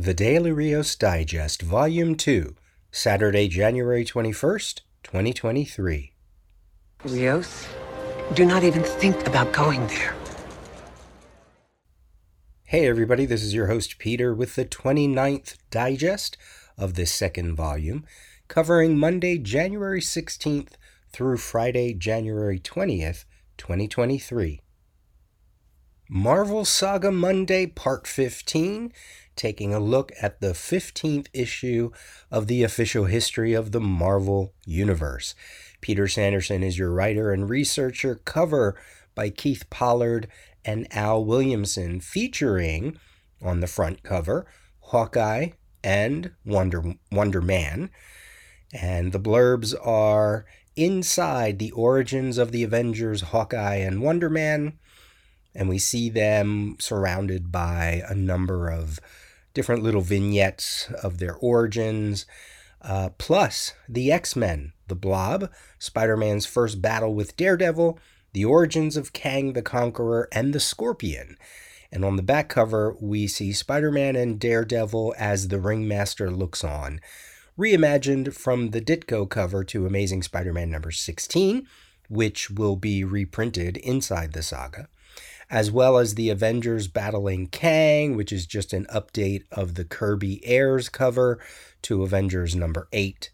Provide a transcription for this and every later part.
The Daily Rios Digest, Volume 2, Saturday, January 21st, 2023. Rios, do not even think about going there. Hey, everybody, this is your host Peter with the 29th Digest of this second volume, covering Monday, January 16th through Friday, January 20th, 2023. Marvel Saga Monday, Part 15, taking a look at the 15th issue of the official history of the Marvel Universe. Peter Sanderson is your writer and researcher, cover by Keith Pollard and Al Williamson, featuring on the front cover Hawkeye and Wonder, Wonder Man. And the blurbs are inside the origins of the Avengers, Hawkeye and Wonder Man and we see them surrounded by a number of different little vignettes of their origins, uh, plus the X Men, the Blob, Spider Man's first battle with Daredevil, the origins of Kang the Conqueror, and the Scorpion. And on the back cover, we see Spider Man and Daredevil as the Ringmaster looks on, reimagined from the Ditko cover to Amazing Spider Man number 16, which will be reprinted inside the saga as well as the Avengers battling Kang, which is just an update of the Kirby Ayers cover to Avengers number 8.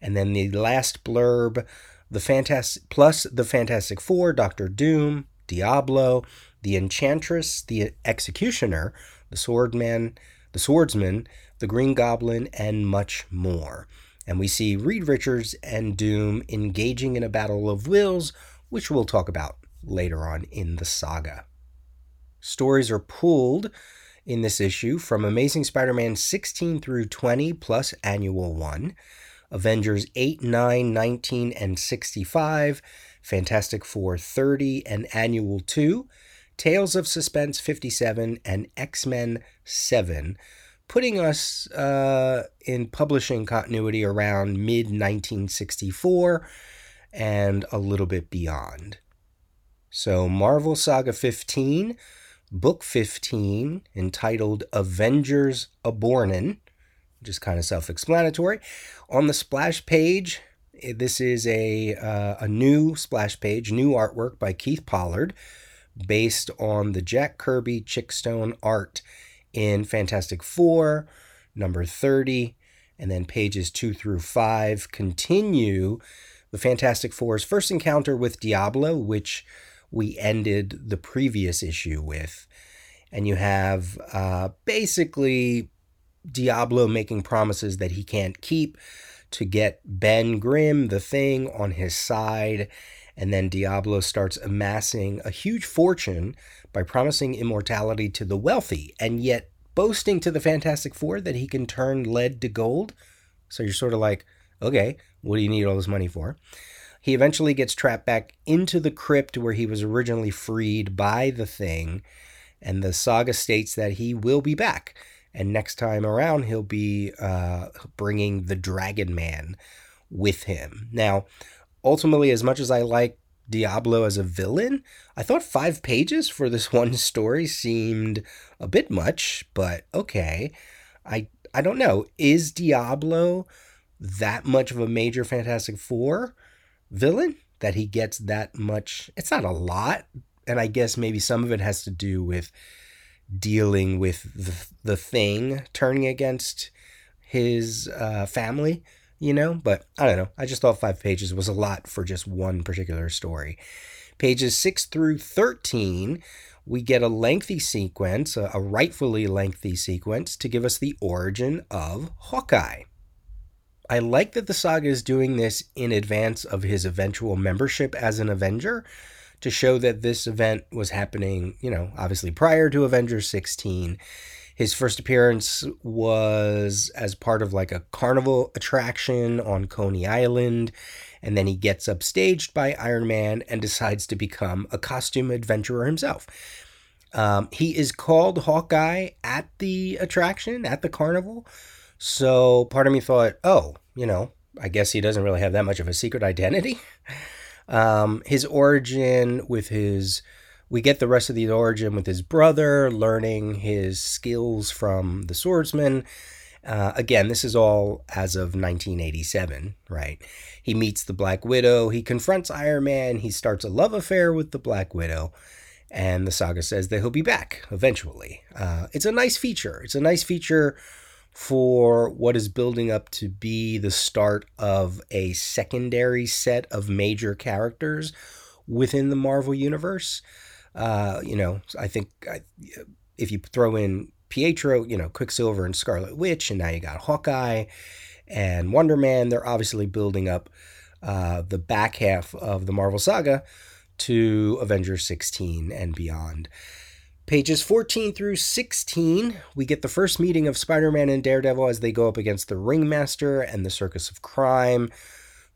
And then the last blurb, the Fantastic plus the Fantastic Four, Doctor Doom, Diablo, the Enchantress, the Executioner, the Swordman, the Swordsman, the Green Goblin, and much more. And we see Reed Richards and Doom engaging in a battle of wills, which we'll talk about later on in the saga. Stories are pulled in this issue from Amazing Spider Man 16 through 20 plus Annual 1, Avengers 8, 9, 19, and 65, Fantastic Four 30 and Annual 2, Tales of Suspense 57, and X Men 7, putting us uh, in publishing continuity around mid 1964 and a little bit beyond. So, Marvel Saga 15, Book 15, entitled Avengers Abornin, which is kind of self explanatory. On the splash page, eh, this is a, uh, a new splash page, new artwork by Keith Pollard, based on the Jack Kirby Chic Stone art in Fantastic Four, number 30, and then pages 2 through 5 continue the Fantastic Four's first encounter with Diablo, which we ended the previous issue with. And you have uh, basically Diablo making promises that he can't keep to get Ben Grimm, the thing, on his side. And then Diablo starts amassing a huge fortune by promising immortality to the wealthy and yet boasting to the Fantastic Four that he can turn lead to gold. So you're sort of like, okay, what do you need all this money for? He eventually gets trapped back into the crypt where he was originally freed by the thing, and the saga states that he will be back. And next time around, he'll be uh, bringing the Dragon Man with him. Now, ultimately, as much as I like Diablo as a villain, I thought five pages for this one story seemed a bit much, but okay. I I don't know. Is Diablo that much of a major Fantastic Four? Villain that he gets that much. It's not a lot, and I guess maybe some of it has to do with dealing with the, the thing turning against his uh, family, you know. But I don't know. I just thought five pages was a lot for just one particular story. Pages six through thirteen. We get a lengthy sequence, a, a rightfully lengthy sequence, to give us the origin of Hawkeye. I like that the saga is doing this in advance of his eventual membership as an Avenger to show that this event was happening, you know, obviously prior to Avengers 16. His first appearance was as part of like a carnival attraction on Coney Island. And then he gets upstaged by Iron Man and decides to become a costume adventurer himself. Um, he is called Hawkeye at the attraction, at the carnival. So part of me thought, oh, you know, I guess he doesn't really have that much of a secret identity. Um, his origin with his We get the rest of the origin with his brother, learning his skills from the swordsman. Uh, again, this is all as of 1987, right? He meets the Black Widow. He confronts Iron Man. He starts a love affair with the Black Widow. And the saga says that he'll be back eventually. Uh, it's a nice feature. It's a nice feature for what is building up to be the start of a secondary set of major characters within the Marvel Universe. Uh, you know, I think I, if you throw in Pietro, you know, Quicksilver and Scarlet Witch, and now you got Hawkeye and Wonder Man, they're obviously building up uh, the back half of the Marvel saga to Avengers 16 and beyond. Pages 14 through 16, we get the first meeting of Spider Man and Daredevil as they go up against the Ringmaster and the Circus of Crime,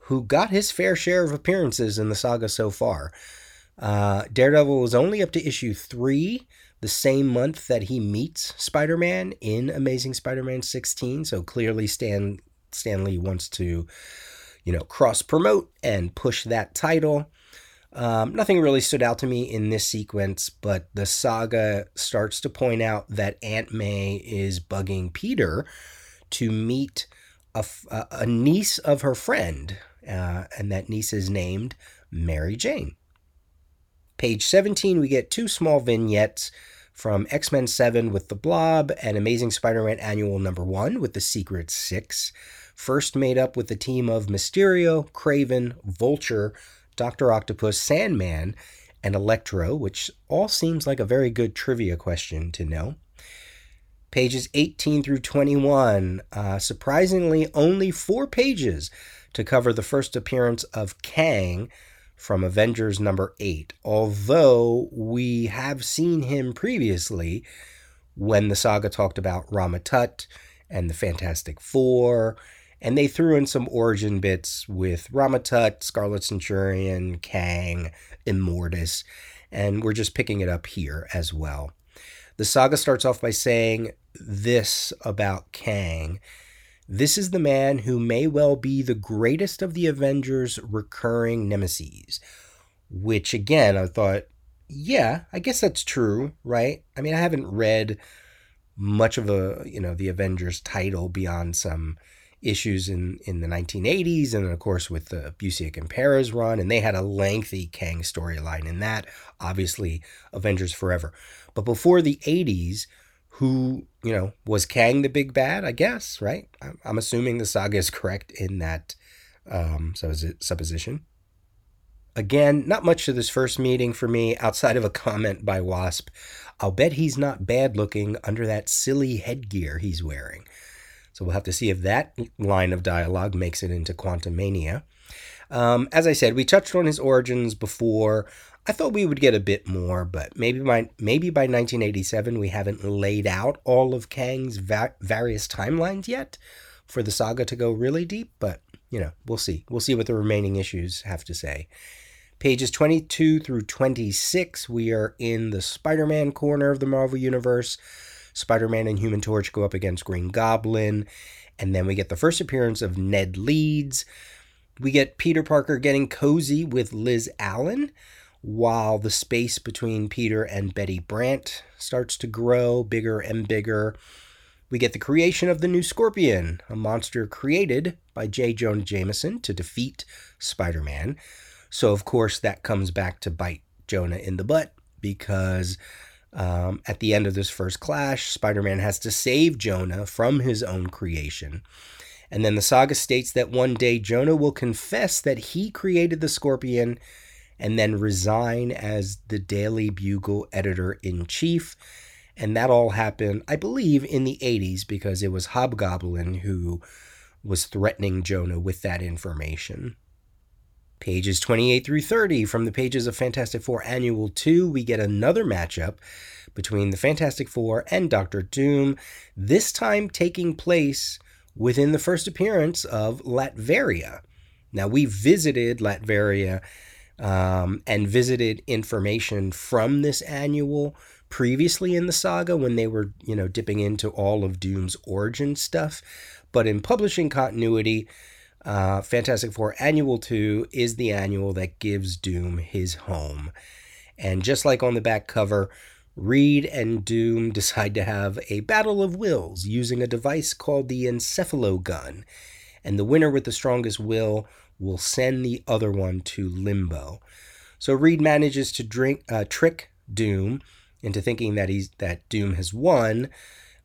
who got his fair share of appearances in the saga so far. Uh, Daredevil was only up to issue three, the same month that he meets Spider Man in Amazing Spider Man 16. So clearly, Stan Stan Lee wants to, you know, cross promote and push that title. Um, nothing really stood out to me in this sequence, but the saga starts to point out that Aunt May is bugging Peter to meet a, a niece of her friend, uh, and that niece is named Mary Jane. Page 17, we get two small vignettes from X Men 7 with the Blob and Amazing Spider Man Annual Number 1 with the Secret Six. First made up with the team of Mysterio, Kraven, Vulture, Dr. Octopus, Sandman, and Electro, which all seems like a very good trivia question to know. Pages 18 through 21, uh, surprisingly, only four pages to cover the first appearance of Kang from Avengers number 8, although we have seen him previously when the saga talked about Rama-Tut and the Fantastic Four and they threw in some origin bits with Rama-Tut, Scarlet Centurion, Kang, Immortus, and we're just picking it up here as well. The saga starts off by saying this about Kang. This is the man who may well be the greatest of the Avengers' recurring nemesis. Which, again, I thought, yeah, I guess that's true, right? I mean, I haven't read much of a, you know, the Avengers title beyond some issues in, in the 1980s, and of course with the Busiek and Perez run, and they had a lengthy Kang storyline in that. Obviously, Avengers Forever, but before the 80s, who you know was Kang the big bad? I guess right. I'm assuming the saga is correct in that um, supposition. Again, not much to this first meeting for me outside of a comment by Wasp. I'll bet he's not bad looking under that silly headgear he's wearing. So we'll have to see if that line of dialogue makes it into Quantumania. Um, as I said, we touched on his origins before. I thought we would get a bit more, but maybe by maybe by 1987 we haven't laid out all of Kang's va- various timelines yet for the saga to go really deep. But you know, we'll see. We'll see what the remaining issues have to say. Pages 22 through 26, we are in the Spider-Man corner of the Marvel Universe. Spider Man and Human Torch go up against Green Goblin. And then we get the first appearance of Ned Leeds. We get Peter Parker getting cozy with Liz Allen while the space between Peter and Betty Brant starts to grow bigger and bigger. We get the creation of the new Scorpion, a monster created by J. Jonah Jameson to defeat Spider Man. So, of course, that comes back to bite Jonah in the butt because um, at the end of this first clash, Spider Man has to save Jonah from his own creation. And then the saga states that one day Jonah will confess that he created the scorpion and then resign as the Daily Bugle editor in chief. And that all happened, I believe, in the 80s because it was Hobgoblin who was threatening Jonah with that information. Pages 28 through 30 from the pages of Fantastic Four Annual 2, we get another matchup between the Fantastic Four and Doctor Doom, this time taking place within the first appearance of Latveria. Now, we visited Latveria um, and visited information from this annual previously in the saga when they were, you know, dipping into all of Doom's origin stuff. But in publishing continuity, uh, Fantastic Four Annual 2 is the annual that gives Doom his home. And just like on the back cover, Reed and Doom decide to have a battle of wills using a device called the encephalogun. And the winner with the strongest will will send the other one to limbo. So Reed manages to drink, uh, trick Doom into thinking that he's that Doom has won,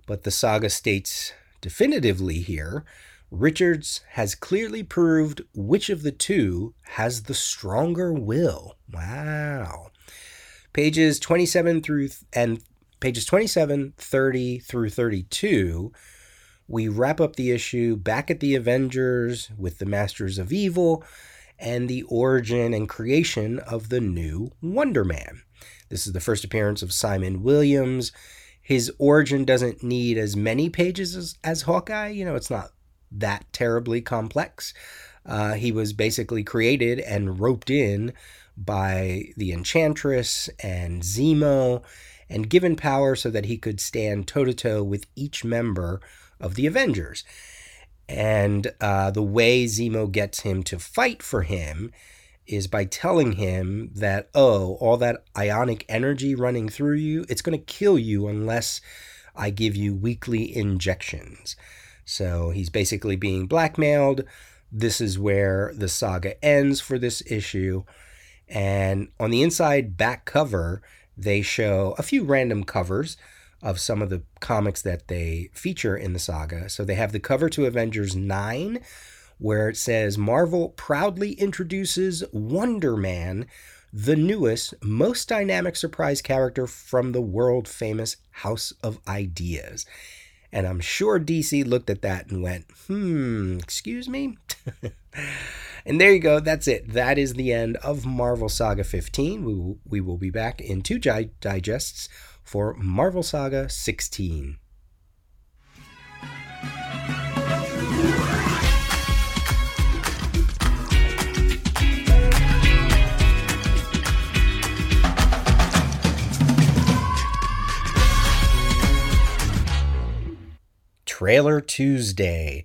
but the saga states definitively here Richards has clearly proved which of the two has the stronger will. Wow. Pages 27 through and pages 27, 30 through 32, we wrap up the issue back at the Avengers with the Masters of Evil and the origin and creation of the new Wonder Man. This is the first appearance of Simon Williams. His origin doesn't need as many pages as, as Hawkeye. You know, it's not that terribly complex. Uh, he was basically created and roped in by the Enchantress and Zemo and given power so that he could stand toe to toe with each member of the Avengers. And uh, the way Zemo gets him to fight for him is by telling him that, oh, all that ionic energy running through you, it's going to kill you unless I give you weekly injections. So he's basically being blackmailed. This is where the saga ends for this issue. And on the inside back cover, they show a few random covers of some of the comics that they feature in the saga. So they have the cover to Avengers 9, where it says Marvel proudly introduces Wonder Man, the newest, most dynamic surprise character from the world famous House of Ideas. And I'm sure DC looked at that and went, hmm, excuse me? and there you go. That's it. That is the end of Marvel Saga 15. We will, we will be back in two digests for Marvel Saga 16. Trailer Tuesday.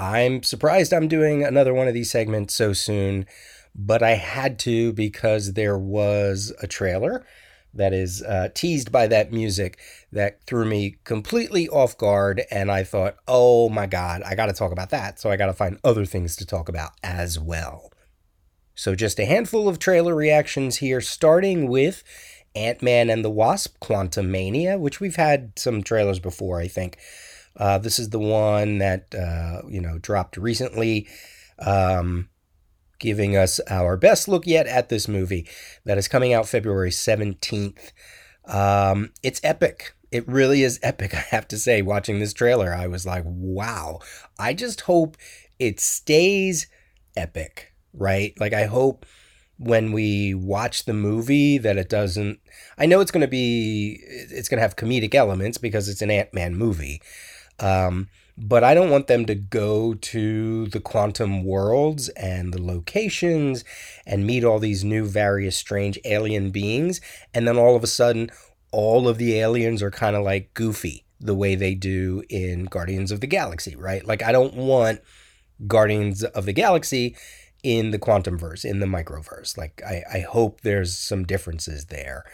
I'm surprised I'm doing another one of these segments so soon, but I had to because there was a trailer that is uh, teased by that music that threw me completely off guard. And I thought, oh my God, I got to talk about that. So I got to find other things to talk about as well. So, just a handful of trailer reactions here, starting with Ant Man and the Wasp Quantumania, which we've had some trailers before, I think. Uh, this is the one that uh, you know dropped recently, um, giving us our best look yet at this movie that is coming out February seventeenth. Um, it's epic. It really is epic. I have to say, watching this trailer, I was like, "Wow!" I just hope it stays epic, right? Like I hope when we watch the movie that it doesn't I know it's going to be it's going to have comedic elements because it's an Ant-Man movie. Um, but I don't want them to go to the quantum worlds and the locations and meet all these new, various, strange alien beings. And then all of a sudden, all of the aliens are kind of like goofy the way they do in Guardians of the Galaxy, right? Like, I don't want Guardians of the Galaxy in the quantum verse, in the microverse. Like, I, I hope there's some differences there.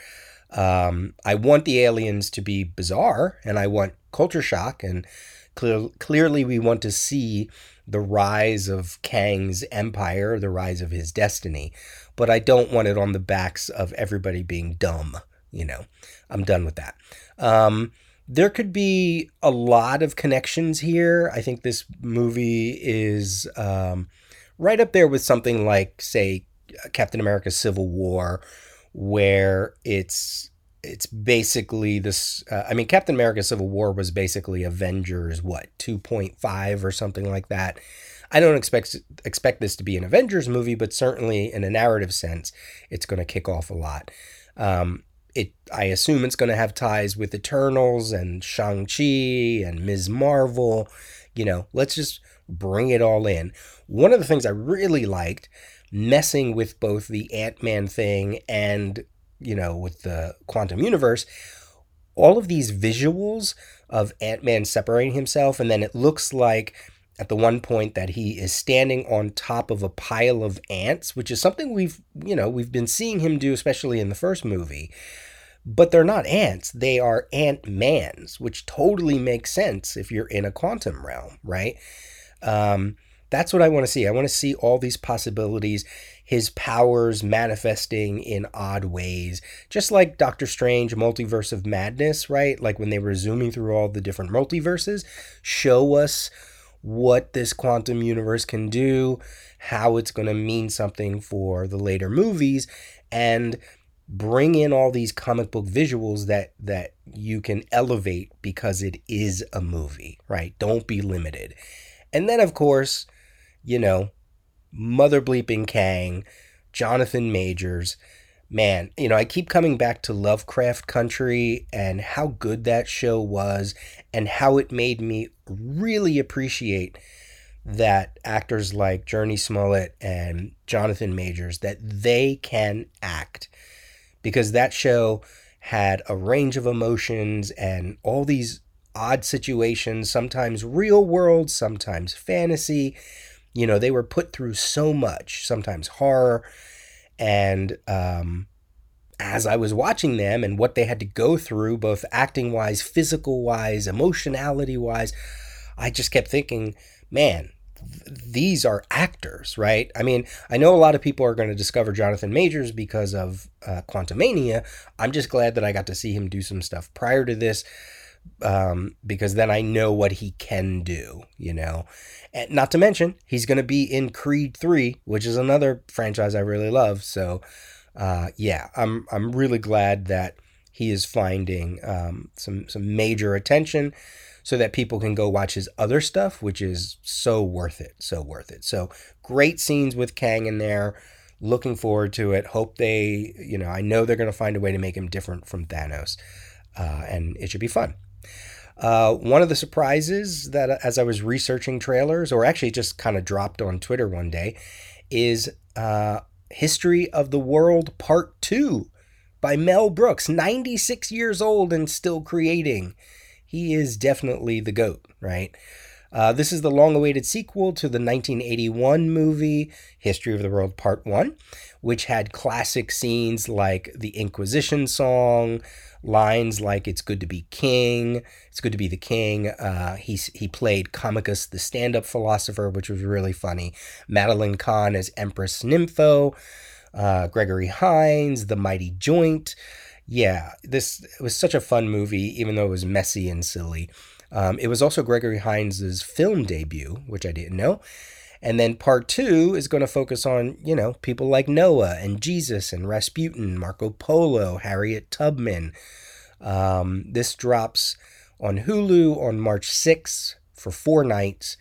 Um, I want the aliens to be bizarre and I want culture shock. And clear, clearly, we want to see the rise of Kang's empire, the rise of his destiny. But I don't want it on the backs of everybody being dumb. You know, I'm done with that. Um, there could be a lot of connections here. I think this movie is um, right up there with something like, say, Captain America Civil War where it's it's basically this uh, i mean captain america civil war was basically avengers what 2.5 or something like that. I don't expect expect this to be an avengers movie but certainly in a narrative sense it's going to kick off a lot. Um, it i assume it's going to have ties with eternals and shang-chi and ms. Marvel. You know let's just bring it all in. One of the things i really liked messing with both the Ant-Man thing and, you know, with the quantum universe, all of these visuals of Ant-Man separating himself and then it looks like at the one point that he is standing on top of a pile of ants, which is something we've, you know, we've been seeing him do, especially in the first movie. But they're not ants, they are ant mans, which totally makes sense if you're in a quantum realm, right? Um, that's what I want to see. I want to see all these possibilities, his powers manifesting in odd ways, just like Doctor Strange Multiverse of Madness, right? Like when they were zooming through all the different multiverses, show us what this quantum universe can do, how it's going to mean something for the later movies, and bring in all these comic book visuals that that you can elevate because it is a movie, right? Don't be limited. And then of course, you know, Mother Bleeping Kang, Jonathan Majors. Man, you know, I keep coming back to Lovecraft Country and how good that show was and how it made me really appreciate that actors like Jurnee Smollett and Jonathan Majors that they can act because that show had a range of emotions and all these odd situations, sometimes real world, sometimes fantasy, you know, they were put through so much, sometimes horror. And um, as I was watching them and what they had to go through, both acting wise, physical wise, emotionality wise, I just kept thinking, man, these are actors, right? I mean, I know a lot of people are going to discover Jonathan Majors because of uh, Quantumania. I'm just glad that I got to see him do some stuff prior to this um, because then I know what he can do, you know. And not to mention, he's going to be in Creed 3, which is another franchise I really love. So, uh, yeah, I'm I'm really glad that he is finding um, some some major attention so that people can go watch his other stuff, which is so worth it, so worth it. So great scenes with Kang in there. Looking forward to it. Hope they, you know, I know they're going to find a way to make him different from Thanos, uh, and it should be fun. Uh, one of the surprises that, as I was researching trailers, or actually just kind of dropped on Twitter one day, is uh, History of the World Part 2 by Mel Brooks, 96 years old and still creating. He is definitely the GOAT, right? Uh, this is the long awaited sequel to the 1981 movie History of the World Part 1, which had classic scenes like the Inquisition song, lines like "It's good to be king," "It's good to be the king." Uh, he he played Comicus, the stand-up philosopher, which was really funny. Madeline Kahn as Empress Nympho. Uh, Gregory Hines, The Mighty Joint. Yeah, this was such a fun movie, even though it was messy and silly. Um, it was also Gregory Hines' film debut, which I didn't know. And then part two is going to focus on, you know, people like Noah and Jesus and Rasputin, Marco Polo, Harriet Tubman. Um, this drops on Hulu on March 6th for four nights.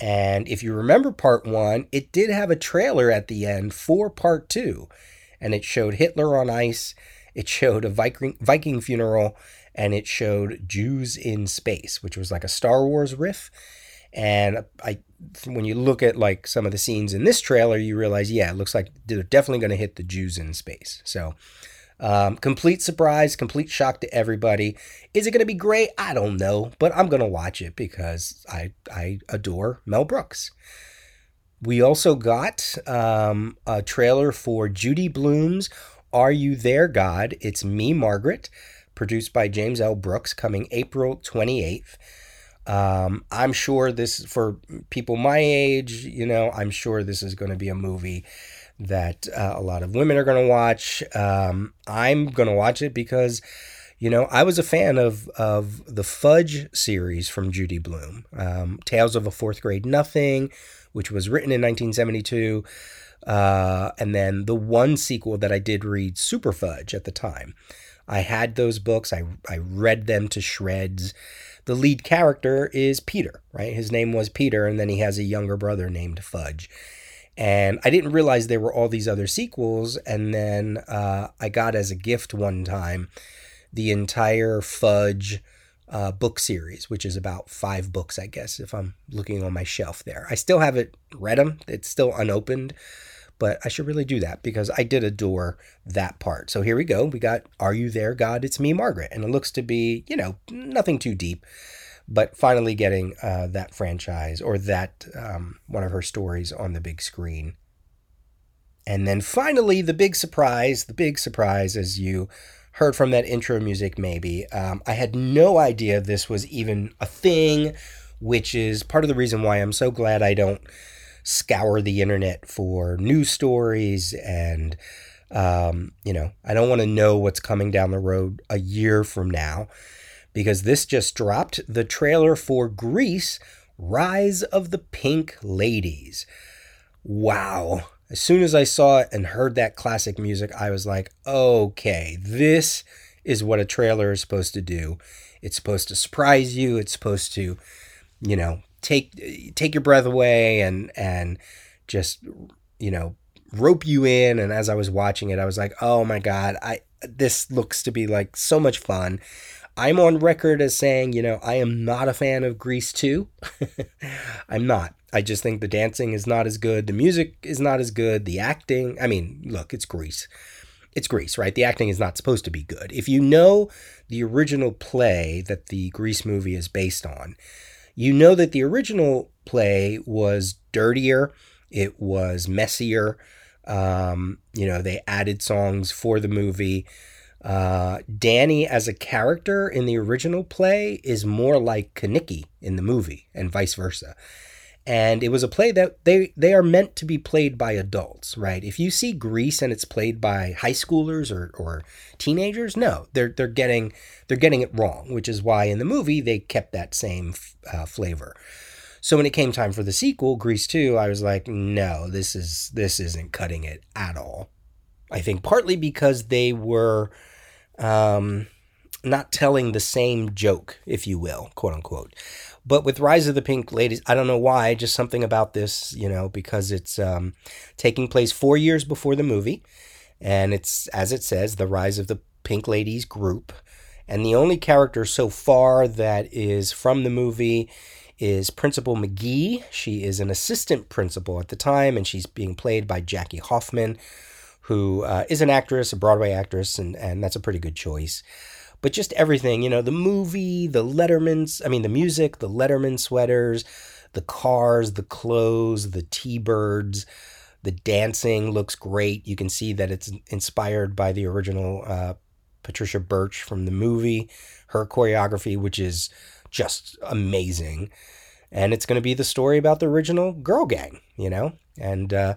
And if you remember part one, it did have a trailer at the end for part two. And it showed Hitler on ice, it showed a Viking, Viking funeral, and it showed Jews in space, which was like a Star Wars riff. And I, when you look at like some of the scenes in this trailer, you realize, yeah, it looks like they're definitely going to hit the Jews in space. So, um, complete surprise, complete shock to everybody. Is it going to be great? I don't know, but I'm going to watch it because I I adore Mel Brooks. We also got um, a trailer for Judy Blume's "Are You There, God?" It's me, Margaret, produced by James L. Brooks, coming April 28th. Um, I'm sure this for people my age, you know, I'm sure this is going to be a movie that uh, a lot of women are going to watch. Um, I'm going to watch it because, you know, I was a fan of of the Fudge series from Judy Blume, um, Tales of a Fourth Grade Nothing, which was written in 1972. Uh, and then the one sequel that I did read, Super Fudge, at the time. I had those books. I, I read them to shreds the lead character is Peter, right? His name was Peter, and then he has a younger brother named Fudge. And I didn't realize there were all these other sequels. And then uh, I got as a gift one time the entire Fudge uh, book series, which is about five books, I guess, if I'm looking on my shelf there. I still haven't read them, it's still unopened but I should really do that because I did adore that part. So here we go. We got Are You There, God? It's Me, Margaret. And it looks to be, you know, nothing too deep. but finally getting uh, that franchise or that um, one of her stories on the big screen. And then finally, the big surprise, the big surprise, as you heard from that intro music, maybe. Um, I had no idea this was even a thing, which is part of the reason why I'm so glad I don't scour the internet for news stories and um, you know i don't want to know what's coming down the road a year from now because this just dropped the trailer for grease rise of the pink ladies. Wow. As soon as i saw it and heard that classic music i was like okay this is what a trailer is supposed to do. It's supposed to surprise you. It's supposed to you know take take your breath away and and just you know rope you in. And as I was watching it I was like oh my god I this looks to be like so much fun. I'm on record as saying you know I am not a fan of Grease 2 I'm not. I just think the dancing is not as good. The music is not as good. The acting I mean look it's Grease. It's Grease right? The acting is not supposed to be good. If you know the original play that the Grease movie is based on you know that the original play was dirtier, it was messier. Um, you know, they added songs for the movie. Uh, Danny, as a character in the original play, is more like Kenickie in the movie, and vice versa and it was a play that they they are meant to be played by adults right? If you see grease and it's played by high schoolers or, or teenagers no they're they're getting they're getting it wrong which is why in the movie they kept that same uh, flavor. So when it came time for the sequel grease 2 i was like no this is this isn't cutting it at all. I think partly because they were um not telling the same joke if you will quote unquote but with Rise of the Pink Ladies, I don't know why, just something about this, you know, because it's um, taking place four years before the movie. And it's, as it says, the Rise of the Pink Ladies group. And the only character so far that is from the movie is Principal McGee. She is an assistant principal at the time, and she's being played by Jackie Hoffman, who uh, is an actress, a Broadway actress, and, and that's a pretty good choice but just everything, you know, the movie, the Letterman's, I mean, the music, the Letterman sweaters, the cars, the clothes, the T birds, the dancing looks great. You can see that it's inspired by the original uh, Patricia Birch from the movie, her choreography, which is just amazing. And it's going to be the story about the original girl gang, you know? And, uh,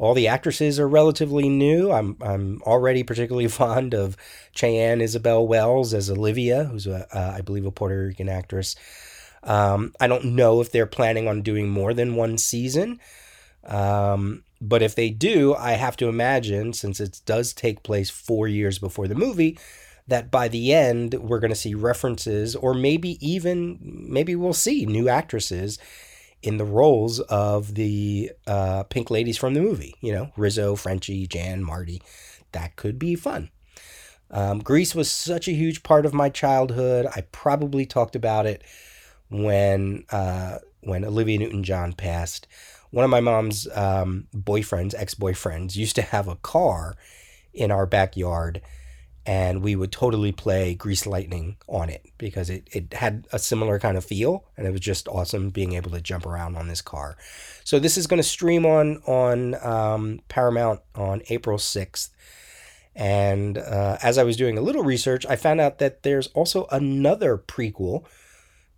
all the actresses are relatively new. I'm I'm already particularly fond of Cheyenne Isabel Wells as Olivia, who's a uh, I believe a Puerto Rican actress. Um, I don't know if they're planning on doing more than one season, um, but if they do, I have to imagine since it does take place four years before the movie. That by the end, we're going to see references, or maybe even, maybe we'll see new actresses in the roles of the uh, pink ladies from the movie. You know, Rizzo, Frenchie, Jan, Marty. That could be fun. Um, Grease was such a huge part of my childhood. I probably talked about it when uh, when Olivia Newton John passed. One of my mom's um, boyfriends, ex boyfriends, used to have a car in our backyard and we would totally play Grease Lightning on it because it, it had a similar kind of feel and it was just awesome being able to jump around on this car. So this is going to stream on on um, Paramount on April 6th. And uh, as I was doing a little research, I found out that there's also another prequel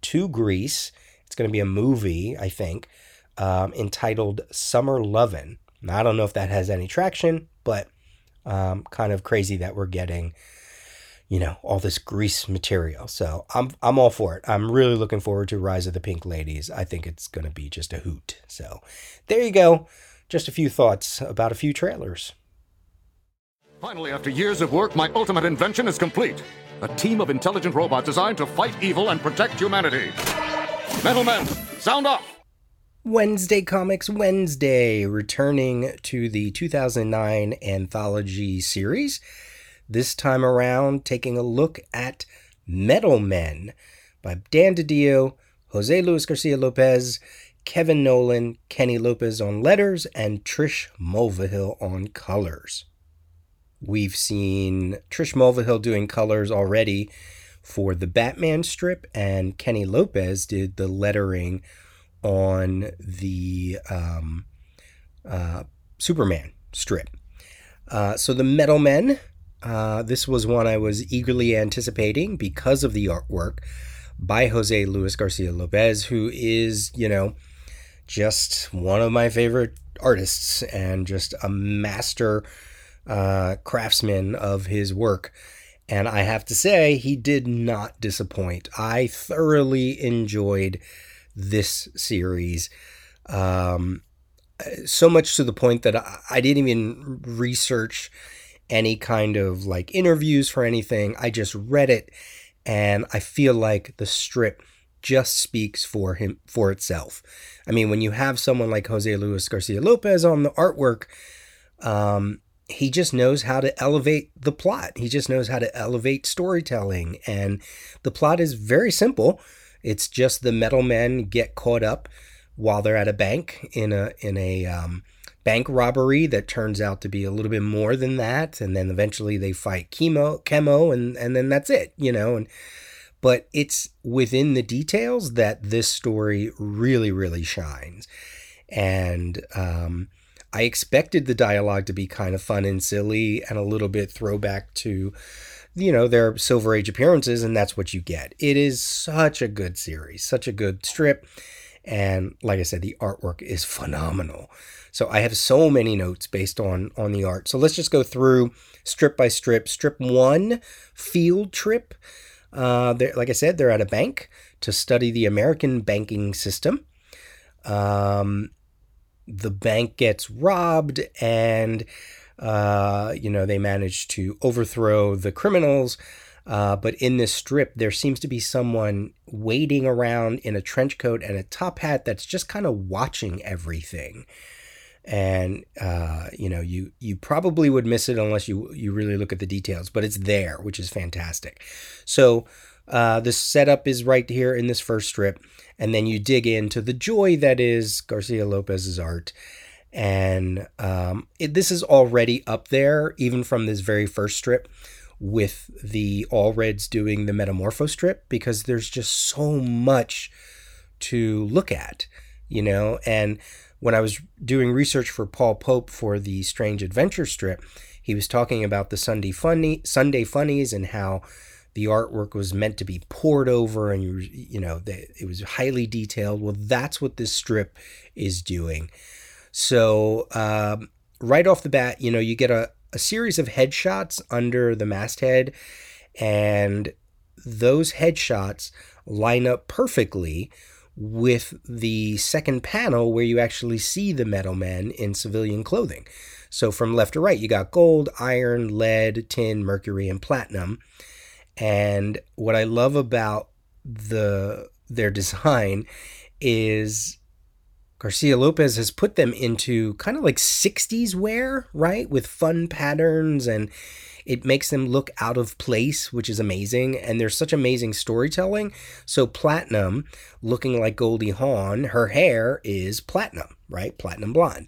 to Grease. It's going to be a movie, I think, um, entitled Summer Lovin'. Now, I don't know if that has any traction, but um, kind of crazy that we're getting, you know, all this grease material. So I'm I'm all for it. I'm really looking forward to Rise of the Pink Ladies. I think it's going to be just a hoot. So there you go. Just a few thoughts about a few trailers. Finally, after years of work, my ultimate invention is complete. A team of intelligent robots designed to fight evil and protect humanity. Metal Men, sound off! Wednesday Comics Wednesday, returning to the 2009 anthology series. This time around, taking a look at Metal Men by Dan DiDio, Jose Luis Garcia Lopez, Kevin Nowlan, Kenny Lopez on letters, and Trish Mulvihill on colors. We've seen Trish Mulvihill doing colors already for the Batman strip, and Kenny Lopez did the lettering on the um, uh, Superman strip. Uh, so the Metal Men, uh, this was one I was eagerly anticipating because of the artwork by Jose Luis Garcia Lopez, who is, you know, just one of my favorite artists and just a master uh, craftsman of his work. And I have to say, he did not disappoint. I thoroughly enjoyed this series. Um, so much to the point that I didn't even research any kind of like interviews for anything. I just read it and I feel like the strip just speaks for him for itself. I mean, when you have someone like Jose Luis Garcia Lopez on the artwork, um, he just knows how to elevate the plot. He just knows how to elevate storytelling, and the plot is very simple. It's just the metal men get caught up while they're at a bank in a in a um, bank robbery that turns out to be a little bit more than that, and then eventually they fight chemo chemo, and and then that's it, you know. And but it's within the details that this story really really shines, and um, I expected the dialogue to be kind of fun and silly and a little bit throwback to you know their silver age appearances and that's what you get it is such a good series such a good strip and like I said, the artwork is phenomenal. So I have so many notes based on on the art. So let's just go through strip by strip. Strip one, field trip. Uh, like I said, they're at a bank to study the American banking system. Um, the bank gets robbed, and uh, you know they manage to overthrow the criminals. Uh, but in this strip, there seems to be someone waiting around in a trench coat and a top hat that's just kind of watching everything. And uh, you know, you you probably would miss it unless you you really look at the details, but it's there, which is fantastic. So uh, the setup is right here in this first strip, and then you dig into the joy that is Garcia Lopez's art. And um, it, this is already up there, even from this very first strip with the Allreds doing the Metamorpho strip because there's just so much to look at, you know. And when I was doing research for Paul Pope for the Strange Adventure strip, he was talking about the Sunday funny Sunday funnies and how the artwork was meant to be poured over and you know it was highly detailed. Well, that's what this strip is doing. So um, right off the bat, you know, you get a a series of headshots under the masthead, and those headshots line up perfectly with the second panel where you actually see the metal men in civilian clothing. So from left to right, you got gold, iron, lead, tin, mercury, and platinum. And what I love about the their design is Garcia Lopez has put them into kind of like 60s wear, right? With fun patterns and it makes them look out of place, which is amazing. And there's such amazing storytelling. So, Platinum, looking like Goldie Hawn, her hair is platinum, right? Platinum blonde.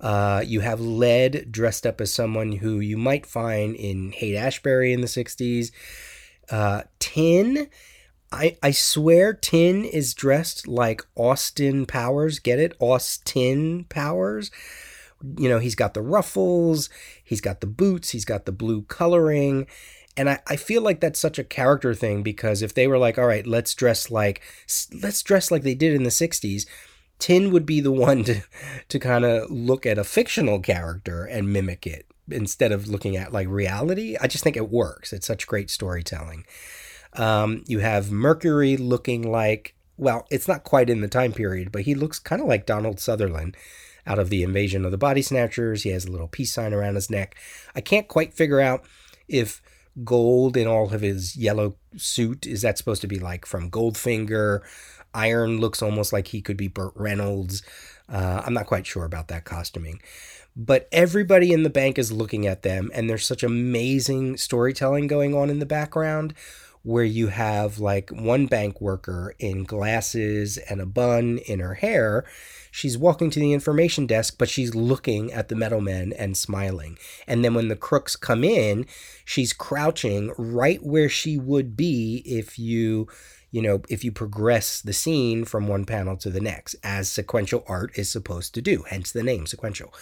Uh, you have Lead dressed up as someone who you might find in Haight Ashbury in the 60s. Uh, Tin I, I swear Tin is dressed like Austin Powers. Get it? Austin Powers. You know, he's got the ruffles, he's got the boots, he's got the blue coloring. And I, I feel like that's such a character thing because if they were like, all right, let's dress like let's dress like they did in the 60s, Tin would be the one to to kind of look at a fictional character and mimic it instead of looking at like reality. I just think it works. It's such great storytelling. Um, you have Mercury looking like, well, it's not quite in the time period, but he looks kind of like Donald Sutherland out of the invasion of the body snatchers. He has a little peace sign around his neck. I can't quite figure out if gold in all of his yellow suit is that supposed to be like from Goldfinger? Iron looks almost like he could be Burt Reynolds. Uh, I'm not quite sure about that costuming. But everybody in the bank is looking at them, and there's such amazing storytelling going on in the background where you have like one bank worker in glasses and a bun in her hair. She's walking to the information desk, but she's looking at the metal men and smiling. And then when the crooks come in, she's crouching right where she would be if you, you know, if you progress the scene from one panel to the next, as sequential art is supposed to do, hence the name sequential.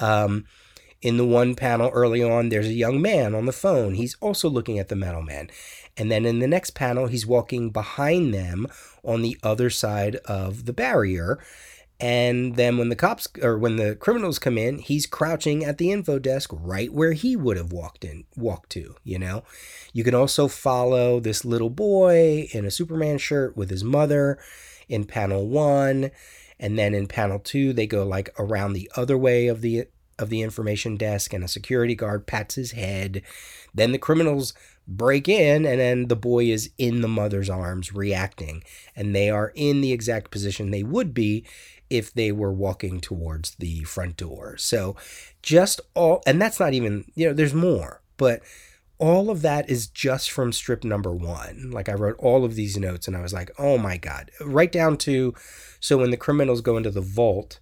Um, in the one panel early on, there's a young man on the phone. He's also looking at the metal man. And then in the next panel, he's walking behind them on the other side of the barrier. And then when the cops or when the criminals come in, he's crouching at the info desk right where he would have walked in, walked to, you know. You can also follow this little boy in a Superman shirt with his mother in panel 1, and then in panel 2 they go like around the other way of the of the information desk and a security guard pats his head. Then the criminals break in and then the boy is in the mother's arms reacting and they are in the exact position they would be if they were walking towards the front door. So just all and that's not even, you know, there's more, but all of that is just from strip number 1. Like I wrote all of these notes and I was like, "Oh my god." Right down to so when the criminals go into the vault,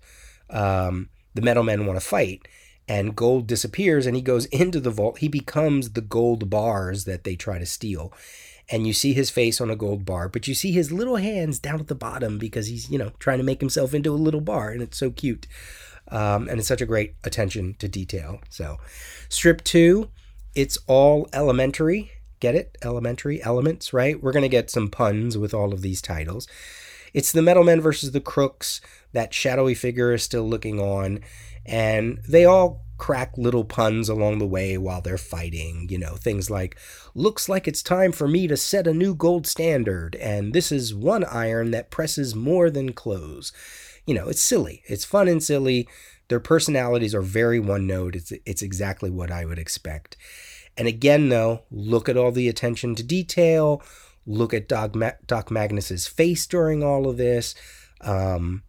um the metal men want to fight and gold disappears and he goes into the vault. He becomes the gold bars that they try to steal. And you see his face on a gold bar but you see his little hands down at the bottom because he's you know trying to make himself into a little bar and it's so cute. Um, and it's such a great attention to detail. So strip two it's all elementary. Get it? Elementary elements right? We're going to get some puns with all of these titles. It's the metal men versus the crooks. That shadowy figure is still looking on, and they all crack little puns along the way while they're fighting. You know, things like, looks like it's time for me to set a new gold standard, and this is one iron that presses more than clothes. You know, it's silly. It's fun and silly. Their personalities are very one note. It's, it's exactly what I would expect. And again, though, look at all the attention to detail. Look at Doc, Ma- Doc Magnus's face during all of this. Um,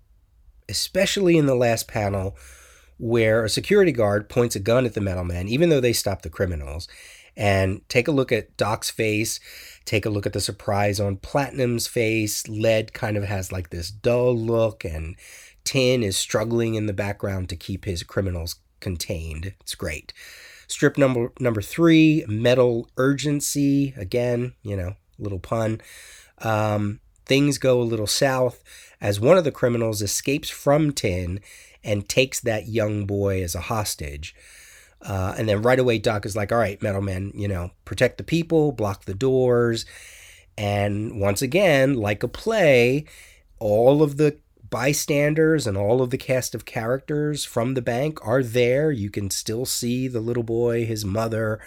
especially in the last panel where a security guard points a gun at the metal man, even though they stop the criminals. And take a look at Doc's face. Take a look at the surprise on Platinum's face. Lead kind of has like this dull look, and Tin is struggling in the background to keep his criminals contained. It's great. Strip number number three, metal urgency. Again, you know, little pun. Um, things go a little south as one of the criminals escapes from Tin and takes that young boy as a hostage. Uh, and then right away, Doc is like, all right, Metal Man, you know, protect the people, block the doors. And once again, like a play, all of the bystanders and all of the cast of characters from the bank are there. You can still see the little boy, his mother,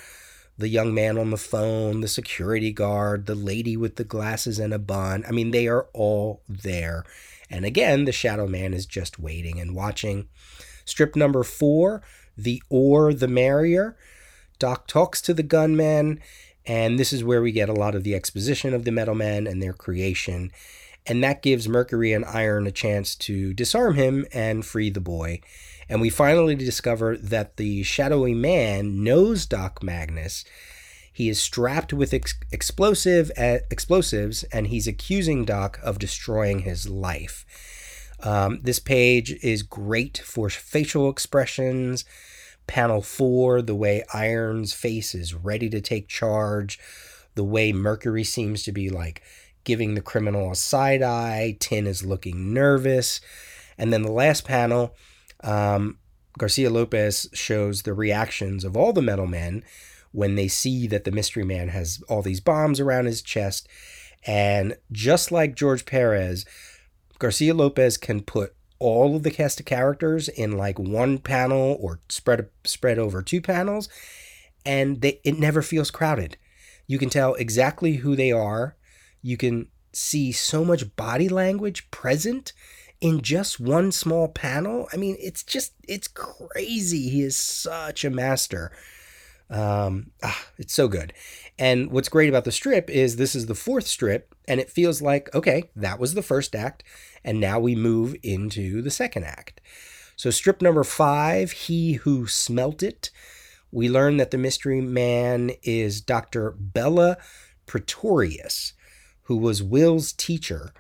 the young man on the phone, the security guard, the lady with the glasses and a bun. I mean, they are all there. And again, the shadow man is just waiting and watching. Strip number four, the or the merrier. Doc talks to the gunman, and this is where we get a lot of the exposition of the metal men and their creation. And that gives Mercury and Iron a chance to disarm him and free the boy. And we finally discover that the shadowy man knows Doc Magnus. He is strapped with ex- explosive uh, explosives, and he's accusing Doc of destroying his life. Um, this page is great for facial expressions. Panel four, the way Iron's face is ready to take charge, the way Mercury seems to be like giving the criminal a side eye. Tin is looking nervous. And then the last panel, um, Garcia Lopez shows the reactions of all the metal men when they see that the mystery man has all these bombs around his chest. And just like George Perez, Garcia Lopez can put all of the cast of characters in like one panel or spread spread over two panels, and they, it never feels crowded. You can tell exactly who they are. You can see so much body language present in just one small panel. I mean, it's just it's crazy. He is such a master. Um, ah, it's so good. And what's great about the strip is this is the fourth strip, and it feels like okay, that was the first act, and now we move into the second act. So strip number five, he who smelt it. We learn that the mystery man is Dr. Bella Pretorius, who was Will's teacher.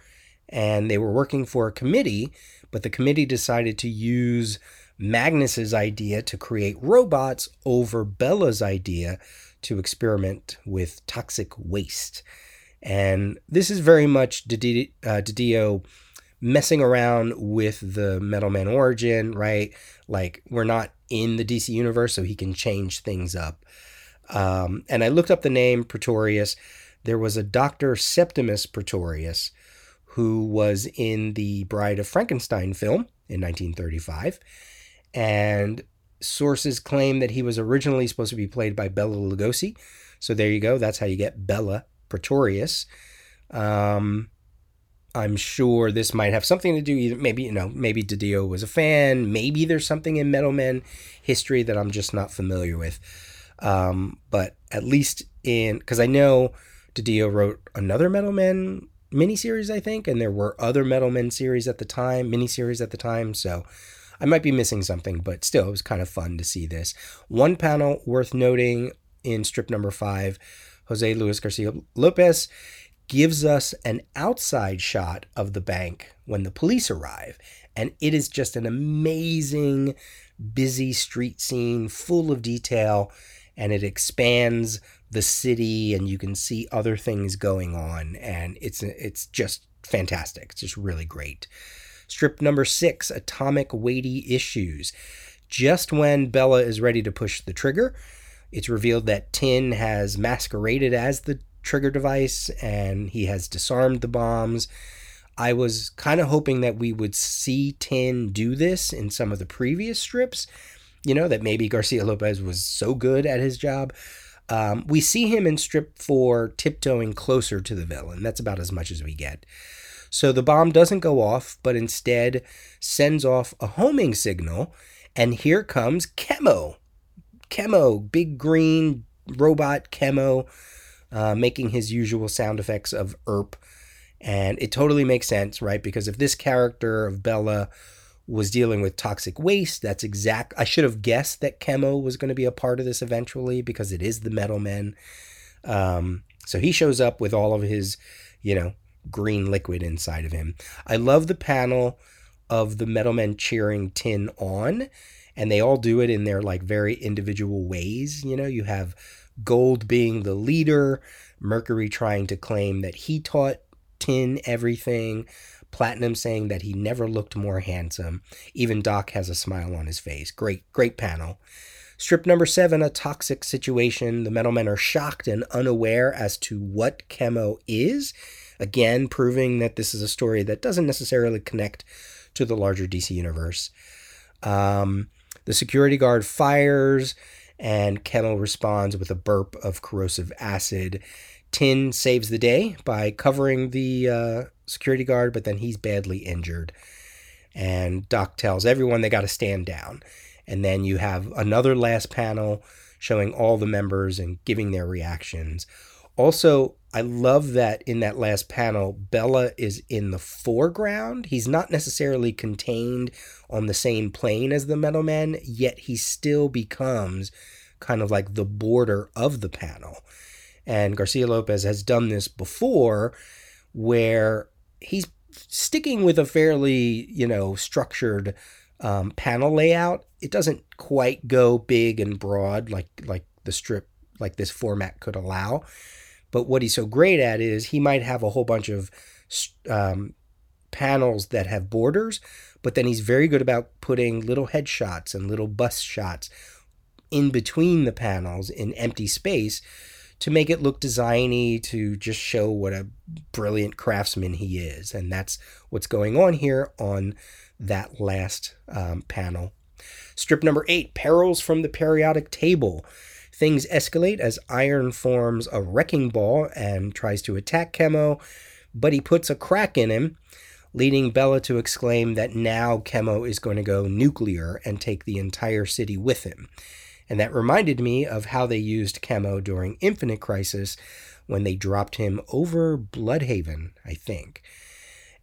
And they were working for a committee, but the committee decided to use Magnus's idea to create robots over Bella's idea to experiment with toxic waste. And this is very much DiDio uh, messing around with the Metal Man origin, right? Like, we're not in the DC universe, so he can change things up. Um, and I looked up the name Pretorius. There was a Dr. Septimus Pretorius who was in the Bride of Frankenstein film in 1935. And sources claim that he was originally supposed to be played by Bela Lugosi. So there you go. That's how you get Bella Pretorius. Um, I'm sure this might have something to do. Either maybe you know, maybe DiDio was a fan. Maybe there's something in Metal Men history that I'm just not familiar with. Um, but at least in because I know DiDio wrote another Metal Men miniseries, I think, and there were other Metal Men series at the time, miniseries at the time. So I might be missing something, but still, it was kind of fun to see this. One panel worth noting in strip number five Jose Luis Garcia Lopez gives us an outside shot of the bank when the police arrive. And it is just an amazing, busy street scene full of detail. And it expands the city, and you can see other things going on. And it's, it's just fantastic. It's just really great. Strip number six Atomic Weighty Issues. Just when Bella is ready to push the trigger, it's revealed that Tin has masqueraded as the trigger device and he has disarmed the bombs. I was kind of hoping that we would see Tin do this in some of the previous strips. You know, that maybe Garcia Lopez was so good at his job. Um, we see him in strip four tiptoeing closer to the villain. That's about as much as we get. So the bomb doesn't go off, but instead sends off a homing signal. And here comes Chemo. Chemo, big green robot Chemo, uh, making his usual sound effects of ERP. And it totally makes sense, right? Because if this character of Bella was dealing with toxic waste, that's exact. I should have guessed that Chemo was going to be a part of this eventually because it is the Metal Men. Um, so he shows up with all of his, you know, green liquid inside of him. I love the panel of the metal men cheering Tin on, and they all do it in their like very individual ways. You know, you have Gold being the leader, Mercury trying to claim that he taught Tin everything. Platinum saying that he never looked more handsome. Even Doc has a smile on his face. Great, great panel. Strip number seven, a toxic situation. The metal men are shocked and unaware as to what chemo is Again, proving that this is a story that doesn't necessarily connect to the larger DC universe. Um, the security guard fires, and Chemo responds with a burp of corrosive acid. Tin saves the day by covering the uh, security guard, but then he's badly injured. And Doc tells everyone they got to stand down. And then you have another last panel showing all the members and giving their reactions. Also, I love that in that last panel, Bella is in the foreground. He's not necessarily contained on the same plane as the Metal Men, yet he still becomes kind of like the border of the panel. And Garcia Lopez has done this before where he's sticking with a fairly, you know, structured um, panel layout. It doesn't quite go big and broad like like the strip like this format could allow but what he's so great at is he might have a whole bunch of um, panels that have borders, but then he's very good about putting little headshots and little bust shots in between the panels in empty space to make it look designy to just show what a brilliant craftsman he is. And that's what's going on here on that last um, panel. Strip number eight perils from the periodic table Things escalate as Iron forms a wrecking ball and tries to attack Chemo, but he puts a crack in him, leading Bella to exclaim that now Chemo is going to go nuclear and take the entire city with him. And that reminded me of how they used Chemo during Infinite Crisis when they dropped him over Blüdhaven, I think.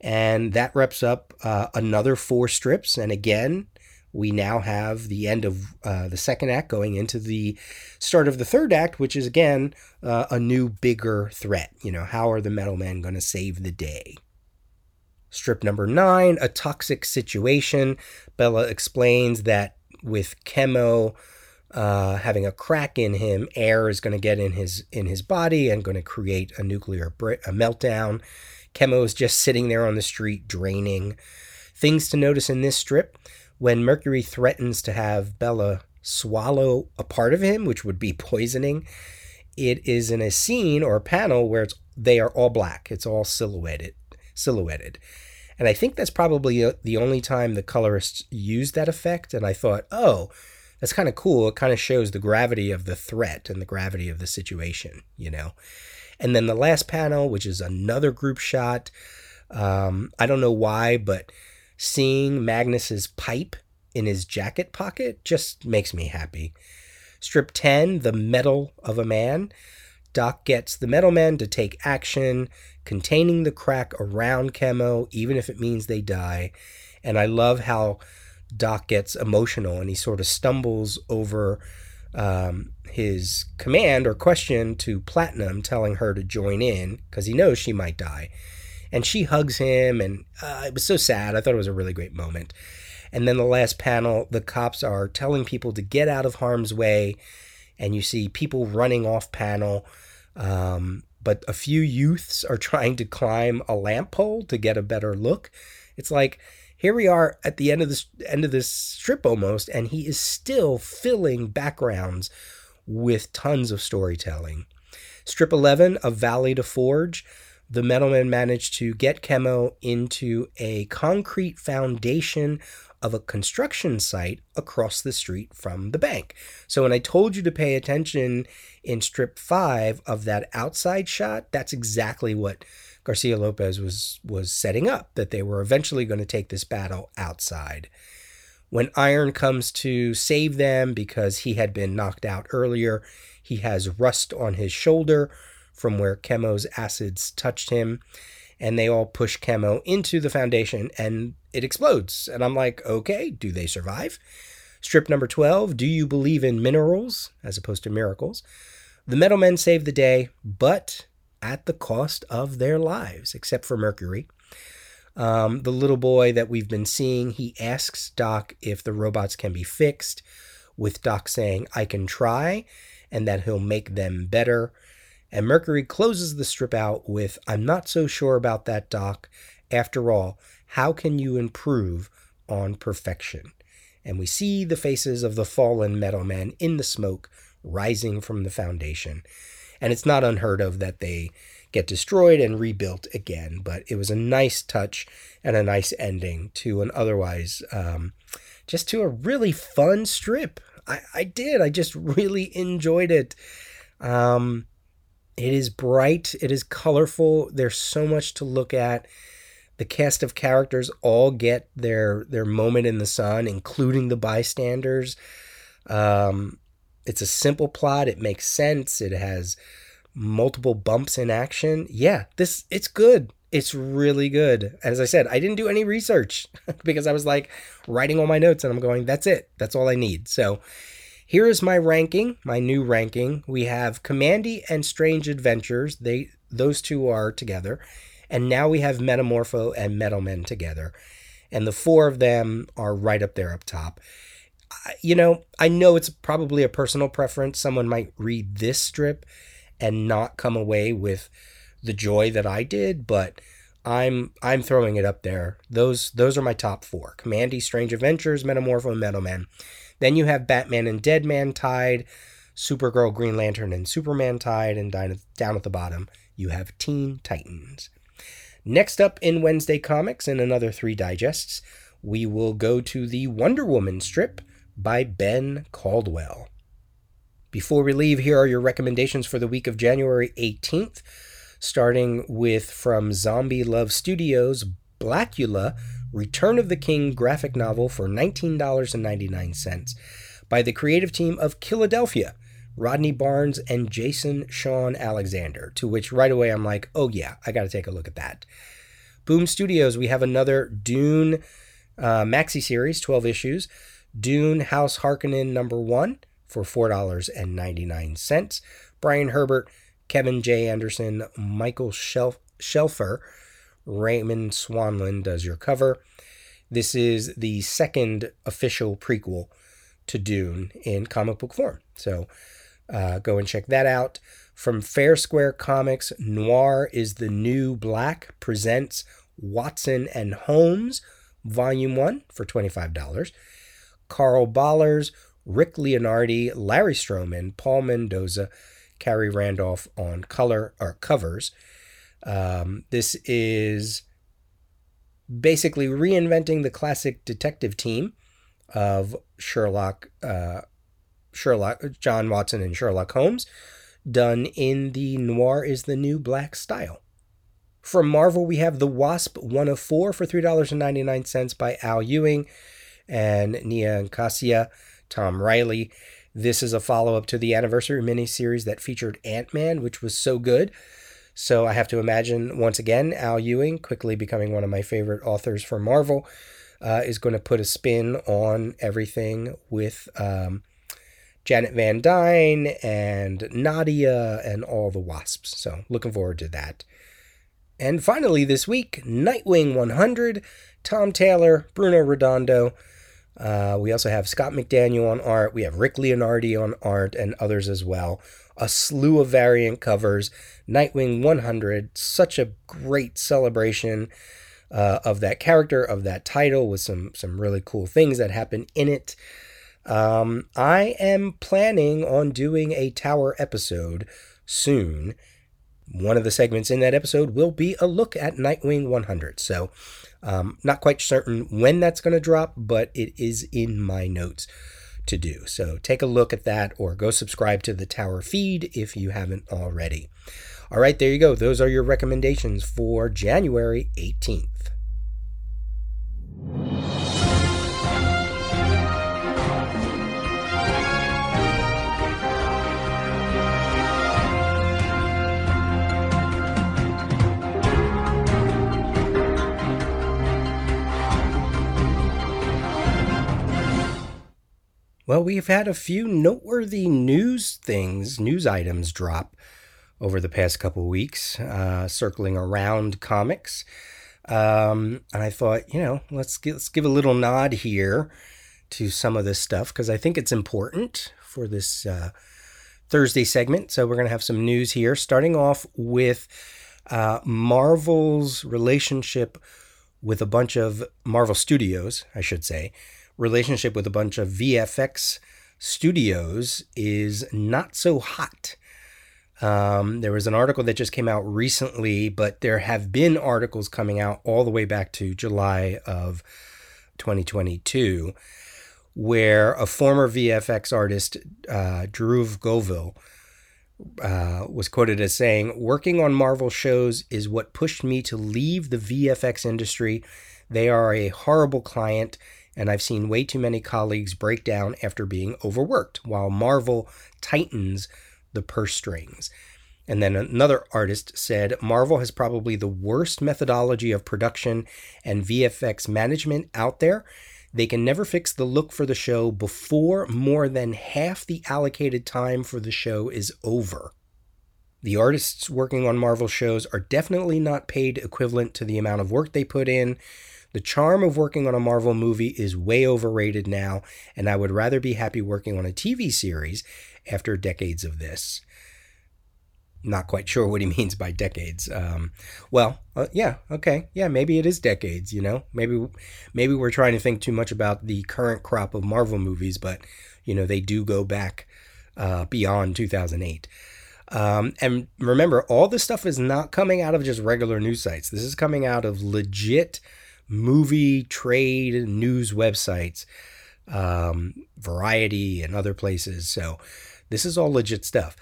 And that wraps up uh, another four strips. And again, we now have the end of uh, the second act going into the start of the third act, which is again uh, a new, bigger threat. You know, how are the metal men going to save the day? Strip number nine, a toxic situation. Bella explains that with Chemo uh, having a crack in him, air is going to get in his in his body and going to create a nuclear a meltdown. Chemo is just sitting there on the street draining. Things to notice in this strip when Mercury threatens to have Bella swallow a part of him, which would be poisoning. It is in a scene or a panel where it's they are all black. It's all silhouetted, silhouetted. And I think that's probably uh, the only time the colorists used that effect. And I thought, oh, that's kind of cool. It kind of shows the gravity of the threat and the gravity of the situation, you know. And then the last panel, which is another group shot. Um, I don't know why, but seeing Magnus's pipe in his jacket pocket just makes me happy. Strip 10, The Metal of a Man. Doc gets the metal men to take action, containing the crack around Chemo, even if it means they die. And I love how Doc gets emotional and he sort of stumbles over um, his command or question to Platinum, telling her to join in because he knows she might die. And she hugs him, and uh, it was so sad. I thought it was a really great moment. And then the last panel, the cops are telling people to get out of harm's way, and you see people running off panel. Um, but a few youths are trying to climb a lamp pole to get a better look. It's like here we are at the end of this end of this strip almost, and he is still filling backgrounds with tons of storytelling. Strip 11 of Valley to Forge, the metalman managed to get Chemo into a concrete foundation of a construction site across the street from the bank. So when I told you to pay attention in strip 5 of that outside shot, that's exactly what Garcia Lopez was was setting up that they were eventually going to take this battle outside. When Iron comes to save them because he had been knocked out earlier, he has rust on his shoulder from where Chemo's acids touched him, and they all push Chemo into the foundation and it explodes. And I'm like, okay, do they survive? Strip number 12 Do you believe in minerals as opposed to miracles? The metal men save the day, but at the cost of their lives, except for Mercury. Um, the little boy that we've been seeing, he asks Doc if the robots can be fixed, with Doc saying, I can try, and that he'll make them better. And Mercury closes the strip out with, I'm not so sure about that, Doc. After all, how can you improve on perfection? And we see the faces of the fallen metal men in the smoke rising from the foundation. And it's not unheard of that they get destroyed and rebuilt again. But it was a nice touch and a nice ending to an otherwise um, just to a really fun strip. I, I did. I just really enjoyed it. Um, it is bright. It is colorful. There's so much to look at. The cast of characters all get their their moment in the sun, including the bystanders. Um, it's a simple plot. It makes sense. It has multiple bumps in action. Yeah, this it's good. It's really good. As I said, I didn't do any research because I was like writing all my notes and I'm going, that's it. That's all I need. So here is my ranking, my new ranking. We have Kamandi and Strange Adventures. They those two are together. And now we have Metamorpho and Metal Men together. And the four of them are right up there up top you know, I know it's probably a personal preference. Someone might read this strip and not come away with the joy that I did, but I'm I'm throwing it up there. Those those are my top four: Kamandi, Strange Adventures, Metamorpho, and Metal Man. Then you have Batman and Deadman tied, Supergirl, Green Lantern, and Superman tied, and down at the bottom you have Teen Titans. Next up in Wednesday Comics, in another three digests, we will go to the Wonder Woman strip by Ben Caldwell. Before we leave, here are your recommendations for the week of January 18th, starting with from Zombie Love Studios, Blacula, Return of the King graphic novel for $19.99 by the creative team of Philadelphia, Rodney Barnes and Jason Shawn Alexander, to which right away I'm like, oh yeah, I got to take a look at that. Boom Studios, we have another Dune uh, maxi series, 12 issues, Dune House Harkonnen number one for $4.99. Brian Herbert, Kevin J. Anderson, Michael Shelf- Shelfer, Raymond Swanland does your cover. This is the second official prequel to Dune in comic book form. So uh, go and check that out. From Fair Square Comics, Noir is the New Black presents Watson and Holmes, Volume 1 for $25. Karl Bollers, Rick Leonardi, Larry Stroman, Paul Mendoza, Khary Randolph on color or covers. Um, this is basically reinventing the classic detective team of Sherlock, uh, Sherlock, John Watson, and Sherlock Holmes, done in the noir is the new black style. From Marvel, we have The Wasp, one of four for $3.99 by Al Ewing and Nia and Cassia, Tom Reilly. This is a follow up to the anniversary miniseries that featured Ant Man, which was so good. So I have to imagine, once again, Al Ewing, quickly becoming one of my favorite authors for Marvel, uh, is going to put a spin on everything with um, Janet Van Dyne and Nadia and all the wasps. So looking forward to that. And finally, this week, Nightwing 100, Tom Taylor, Bruno Redondo. Uh, we also have Scott McDaniel on art. We have Rick Leonardi on art and others as well. A slew of variant covers. Nightwing 100, such a great celebration uh, of that character, of that title, with some some really cool things that happen in it. Um, I am planning on doing a Tower episode soon. One of the segments in that episode will be a look at Nightwing 100. So, um, not quite certain when that's going to drop, but it is in my notes to do. So, take a look at that or go subscribe to the Tower feed if you haven't already. All right, there you go. Those are your recommendations for January 18th. Well, we've had a few noteworthy news things, news items drop over the past couple weeks, uh, circling around comics. Um, and I thought, you know, let's give, let's give a little nod here to some of this stuff because I think it's important for this uh, Thursday segment. So we're going to have some news here, starting off with uh, Marvel's relationship with a bunch of Marvel Studios, I should say, relationship with a bunch of VFX studios is not so hot. Um, there was an article that just came out recently, but there have been articles coming out all the way back to July of 2022, where a former VFX artist, uh, Dhruv Govil, uh, was quoted as saying, Working on Marvel shows is what pushed me to leave the VFX industry. They are a horrible client and I've seen way too many colleagues break down after being overworked, while Marvel tightens the purse strings. And then another artist said Marvel has probably the worst methodology of production and VFX management out there. They can never fix the look for the show before more than half the allocated time for the show is over. The artists working on Marvel shows are definitely not paid equivalent to the amount of work they put in, the charm of working on a Marvel movie is way overrated now, and I would rather be happy working on a TV series after decades of this. Not quite sure what he means by decades. Um, well, uh, yeah, okay, yeah, maybe it is decades. You know, maybe maybe we're trying to think too much about the current crop of Marvel movies, but you know they do go back uh, beyond 2008. Um, and remember, all this stuff is not coming out of just regular news sites. This is coming out of legit movie trade news websites, um, Variety, and other places. So this is all legit stuff.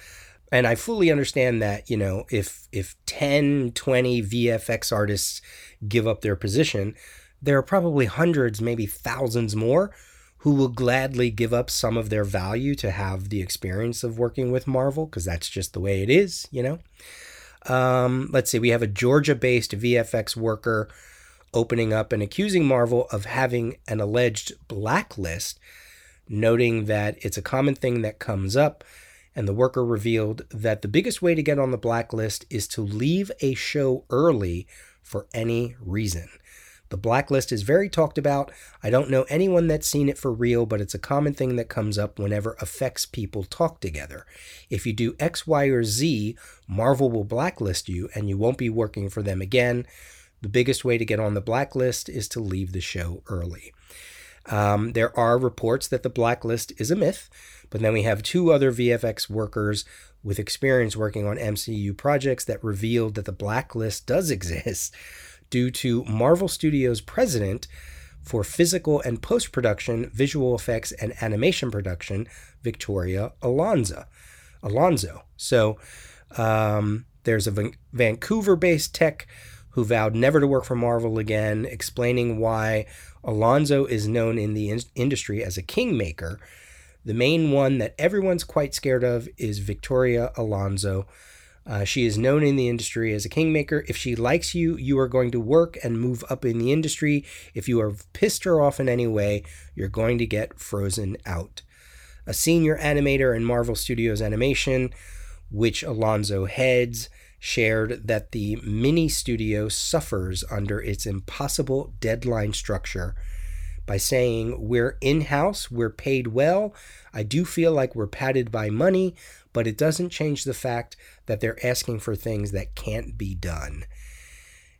And I fully understand that, you know, if if 10, 20 VFX artists give up their position, there are probably hundreds, maybe thousands more who will gladly give up some of their value to have the experience of working with Marvel because that's just the way it is, you know. Um, let's see, we have a Georgia based VFX worker opening up and accusing Marvel of having an alleged blacklist, noting that it's a common thing that comes up. And the worker revealed that the biggest way to get on the blacklist is to leave a show early for any reason. The blacklist is very talked about. I don't know anyone that's seen it for real, but it's a common thing that comes up whenever effects people talk together. If you do X, Y, or Z, Marvel will blacklist you and you won't be working for them again. The biggest way to get on the blacklist is to leave the show early. Um, there are reports that the blacklist is a myth, but then we have two other VFX workers with experience working on MCU projects that revealed that the blacklist does exist due to Marvel Studios president for physical and post production, visual effects, and animation production, Victoria Alonso. Alonso. So um, there's a Vancouver based tech who vowed never to work for Marvel again, explaining why Alonso is known in the in- industry as a kingmaker. The main one that everyone's quite scared of is Victoria Alonso. Uh, she is known in the industry as a kingmaker. If she likes you, you are going to work and move up in the industry. If you have pissed her off in any way, you're going to get frozen out. A senior animator in Marvel Studios Animation, which Alonso heads, shared that the mini studio suffers under its impossible deadline structure by saying, We're in house, we're paid well. I do feel like we're padded by money, but it doesn't change the fact that they're asking for things that can't be done.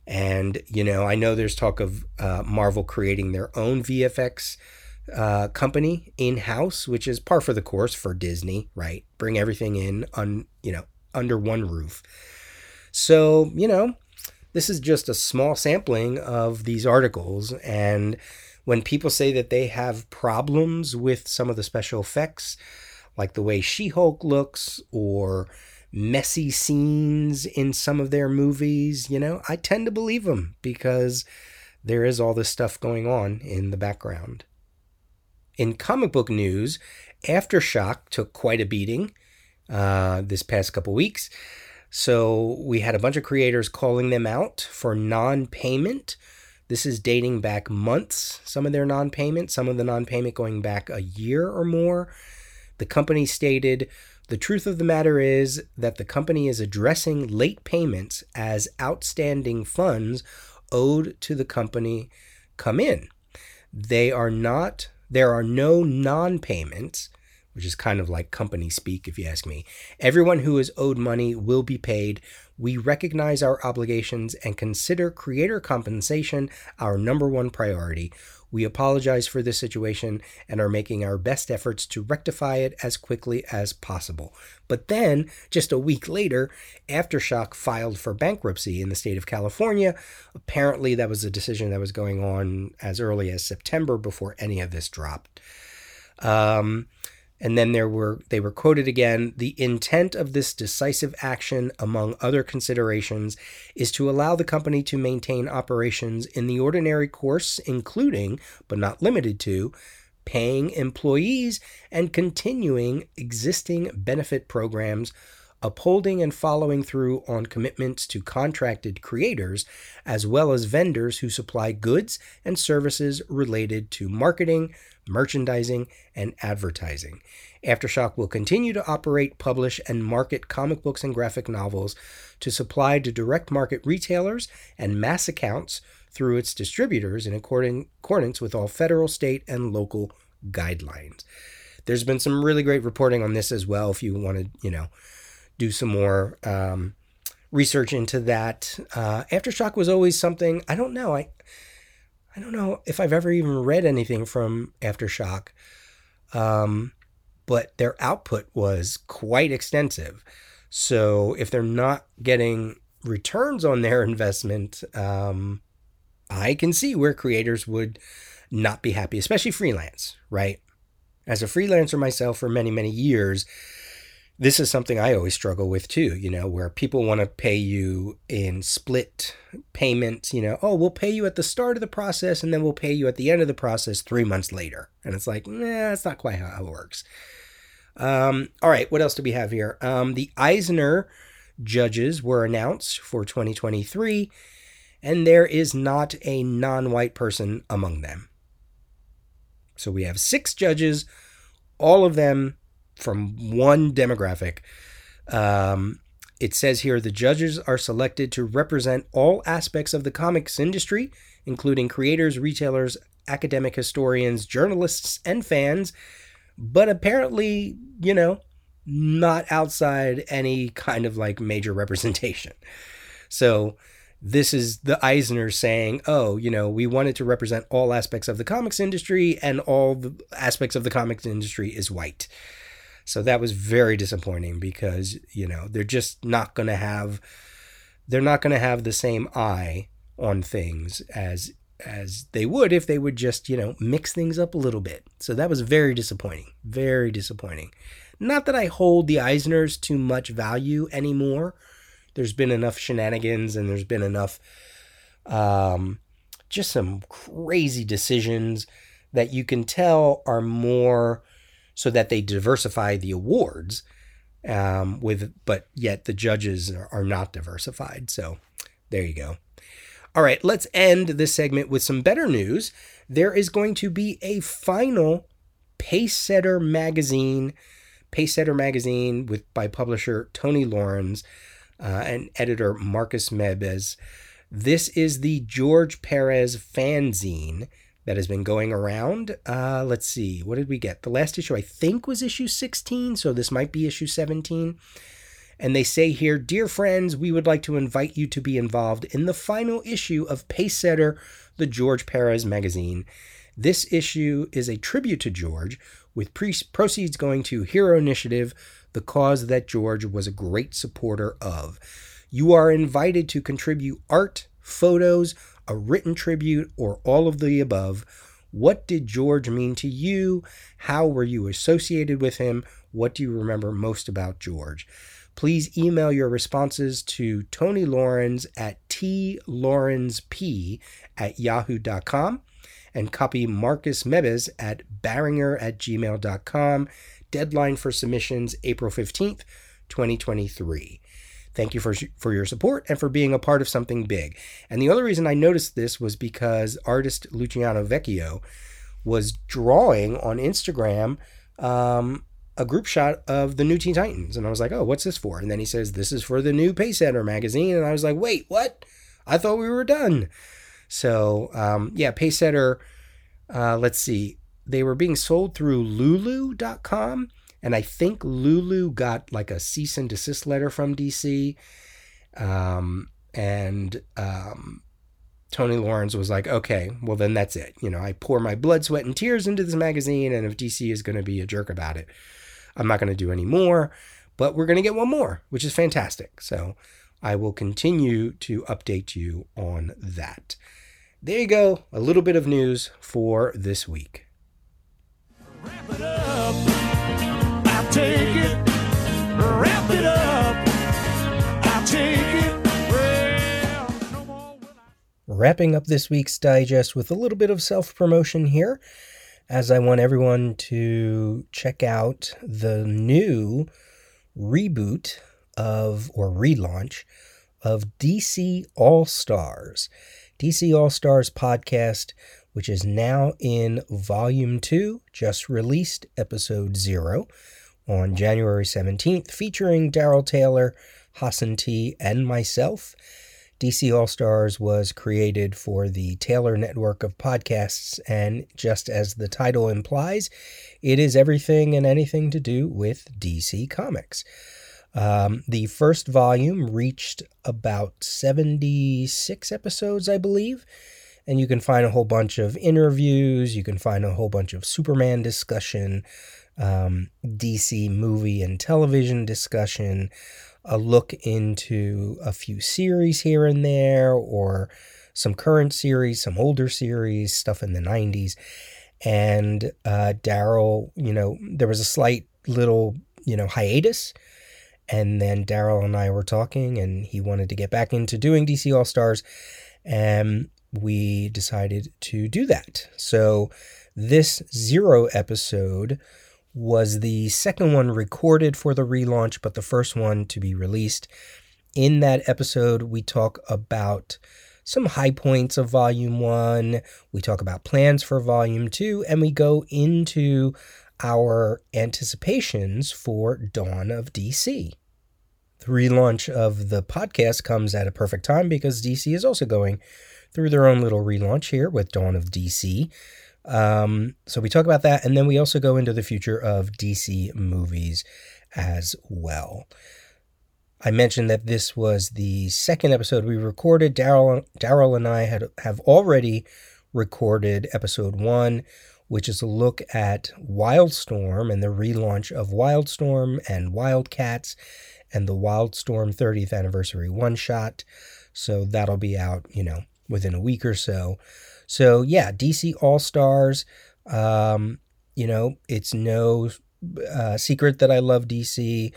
And, you know, I know there's talk of uh, Marvel creating their own VFX uh, company in house, which is par for the course for Disney, right? Bring everything in on, you know, under one roof. So, you know, this is just a small sampling of these articles. And when people say that they have problems with some of the special effects, like the way She Hulk looks or messy scenes in some of their movies, you know, I tend to believe them because there is all this stuff going on in the background. In comic book news, Aftershock took quite a beating uh, this past couple weeks. So we had a bunch of creators calling them out for non payment. This is dating back months, some of their non payment, some of the non payment going back a year or more. The company stated the truth of the matter is that the company is addressing late payments as outstanding funds owed to the company come in. They are not, there are no non payments, which is kind of like company speak, if you ask me. Everyone who is owed money will be paid. We recognize our obligations and consider creator compensation our number one priority. We apologize for this situation and are making our best efforts to rectify it as quickly as possible. But then, just a week later, Aftershock filed for bankruptcy in the state of California. Apparently, that was a decision that was going on as early as September before any of this dropped. Um, and then there were they were quoted again the intent of this decisive action among other considerations is to allow the company to maintain operations in the ordinary course including but not limited to paying employees and continuing existing benefit programs upholding and following through on commitments to contracted creators, as well as vendors who supply goods and services related to marketing, merchandising, and advertising. Aftershock will continue to operate, publish, and market comic books and graphic novels to supply to direct market retailers and mass accounts through its distributors in accordance with all federal, state, and local guidelines. There's been some really great reporting on this as well if you want to, you know, do some more um, research into that. Uh, Aftershock was always something I don't know. I I don't know if I've ever even read anything from Aftershock, um, but their output was quite extensive. So if they're not getting returns on their investment, um, I can see where creators would not be happy, especially freelance, right? As a freelancer myself for many, many years, this is something I always struggle with too, you know, where people want to pay you in split payments, you know, oh, we'll pay you at the start of the process and then we'll pay you at the end of the process three months later. And it's like, nah, that's not quite how it works. Um, all right, what else do we have here? Um, the Eisner judges were announced for 2023. and there is not a non white person among them. So we have six judges, all of them from one demographic. Um, it says here the judges are selected to represent all aspects of the comics industry, including creators, retailers, academic historians, journalists, and fans, but apparently, you know, not outside any kind of like major representation. So this is the Eisner saying, oh, you know, we wanted to represent all aspects of the comics industry, and all the aspects of the comics industry is white. So that was very disappointing because, you know, they're just not going to have they're not going to have the same eye on things as as they would if they would just, you know, mix things up a little bit. So that was very disappointing. Very disappointing. Not that I hold the Eisners too much value anymore. There's been enough shenanigans and there's been enough um just some crazy decisions that you can tell are more so that they diversify the awards um, with but yet the judges are, not diversified. So there you go. All right let's end this segment with some better news. There is going to be a final pacesetter magazine pacesetter magazine with by publisher tony lawrence uh, and editor marcus mebes. This is the george perez fanzine that has been going around. Uh, let's see, what did we get? The last issue, I think, was issue 16, so this might be issue 17. And they say here, Dear friends, we would like to invite you to be involved in the final issue of Pacesetter, the George Perez magazine. This issue is a tribute to George, with pre- proceeds going to Hero Initiative, the cause that George was a great supporter of. You are invited to contribute art, photos, a written tribute, or all of the above. What did George mean to you? How were you associated with him? What do you remember most about George? Please email your responses to Tony Lawrence at tlawrencep at yahoo.com and copy Marcus Mebes at barringer at gmail.com. Deadline for submissions April 15th, 2023. Thank you for, for your support and for being a part of something big. And the other reason I noticed this was because artist Luciano Vecchio was drawing on Instagram um, a group shot of the new Teen Titans. And I was like, oh, what's this for? And then he says, this is for the new Pacesetter magazine. And I was like, wait, what? I thought we were done. So, um, yeah, Pacesetter, uh, let's see. They were being sold through lulu.com and I think Lulu got like a cease and desist letter from DC. Um, and um, Tony Lawrence was like, okay, well, then that's it. You know, I pour my blood, sweat, and tears into this magazine. And if DC is going to be a jerk about it, I'm not going to do any more. But we're going to get one more, which is fantastic. So I will continue to update you on that. There you go. A little bit of news for this week Wrapping up this week's digest with a little bit of self promotion here, as I want everyone to check out the new reboot of or relaunch of DC All Stars. DC All Stars podcast, which is now in volume two, just released episode zero on January 17th, featuring Daryl Taylor, Hassan T, and myself. DC All Stars was created for the Taylor network of podcasts, and just as the title implies, it is everything and anything to do with DC Comics. Um, the first volume reached about 76 episodes, I believe, and you can find a whole bunch of interviews, you can find a whole bunch of Superman discussion, um, DC movie and television discussion, a look into a few series here and there, or some current series, some older series, stuff in the 90s. And uh, Daryl, you know, there was a slight little, you know, hiatus. And then Daryl and I were talking, and he wanted to get back into doing DC All Stars. And we decided to do that. So, this zero episode was the second one recorded for the relaunch, but the first one to be released. In that episode, we talk about some high points of Volume 1. We talk about plans for Volume 2, and we go into our anticipations for Dawn of DC. The relaunch of the podcast comes at a perfect time because DC is also going through their own little relaunch here with Dawn of DC. Um, so we talk about that, and then we also go into the future of DC movies as well. I mentioned that this was the second episode we recorded. Daryl and I had have already recorded episode one, which is a look at Wildstorm and the relaunch of Wildstorm and Wildcats and the Wildstorm 30th anniversary one shot. So that'll be out, you know, within a week or so. So yeah, DC All Stars. Um, you know, it's no uh, secret that I love DC,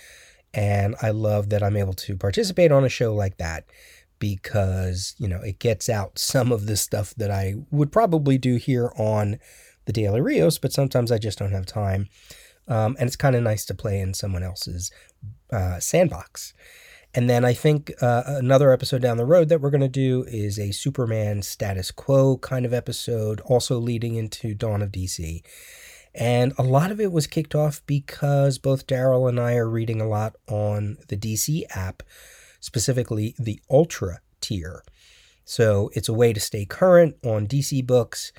and I love that I'm able to participate on a show like that because you know it gets out some of the stuff that I would probably do here on the Daily Rios, but sometimes I just don't have time. Um, and it's kind of nice to play in someone else's uh, sandbox. And then I think uh, another episode down the road that we're going to do is a Superman status quo kind of episode, also leading into Dawn of DC. And a lot of it was kicked off because both Daryl and I are reading a lot on the DC app, specifically the Ultra tier. So it's a way to stay current on DC books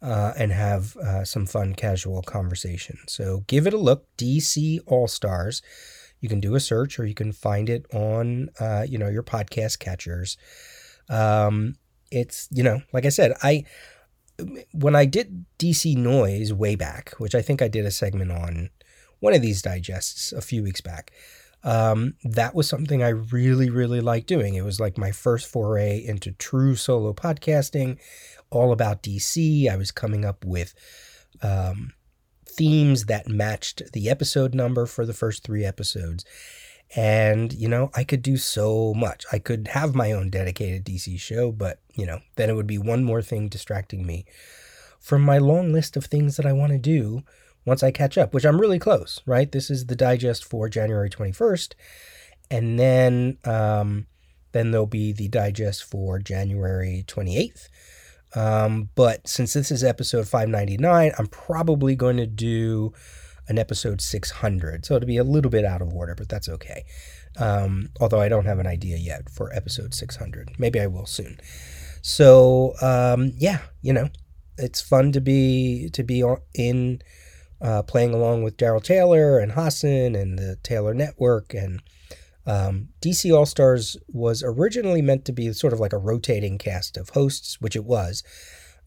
uh, and have uh, some fun casual conversation. So give it a look, DC All Stars. You can do a search or you can find it on, uh, you know, your podcast catchers. Um, it's, you know, like I said, I, when I did DC Noise way back, which I think I did a segment on one of these digests a few weeks back, um, that was something I really, really liked doing. It was like my first foray into true solo podcasting, all about DC. I was coming up with um, themes that matched the episode number for the first three episodes. And, you know, I could do so much. I could have my own dedicated DC show, but, you know, then it would be one more thing distracting me from my long list of things that I want to do once I catch up, which I'm really close, right? This is the digest for January 21st. And then, um, then there'll be the digest for January 28th. Um, but since this is episode 599, I'm probably going to do an episode 600. So it'll be a little bit out of order, but that's okay. Um, although I don't have an idea yet for episode 600. Maybe I will soon. So um, yeah, you know, it's fun to be to be in uh, playing along with Daryl Taylor and Hassan and the Taylor Network and um, DC All Stars was originally meant to be sort of like a rotating cast of hosts, which it was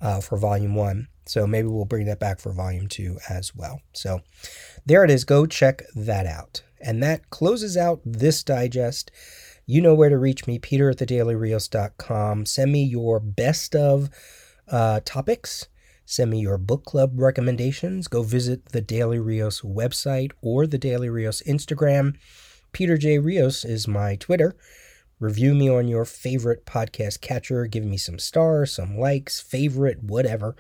uh, for Volume 1. So maybe we'll bring that back for Volume 2 as well. So there it is. Go check that out. And that closes out this digest. You know where to reach me, peter at thedailyrios.com. Send me your best of uh, topics. Send me your book club recommendations. Go visit the Daily Rios website or the Daily Rios Instagram. Peter J. Rios is my Twitter. Review me on your favorite podcast catcher. Give me some stars, some likes, favorite, whatever.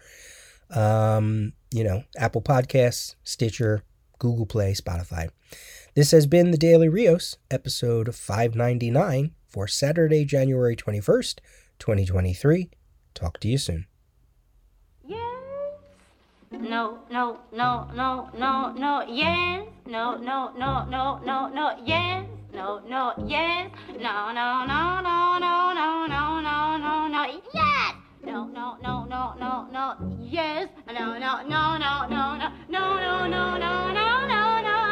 Um, you know, Apple Podcasts, Stitcher, Google Play, Spotify. This has been the Daily Rios, episode 599 for Saturday, January 21st, 2023. Talk to you soon. No, no, no, no, no, no, yes, no, no, no, no, no, no, yes, no, no, yes, no, no, no, no, no, no, no, no, no, no, yes. No, no, no, no, no, no, yes, no, no, no, no, no, no, no, no, no, no, no.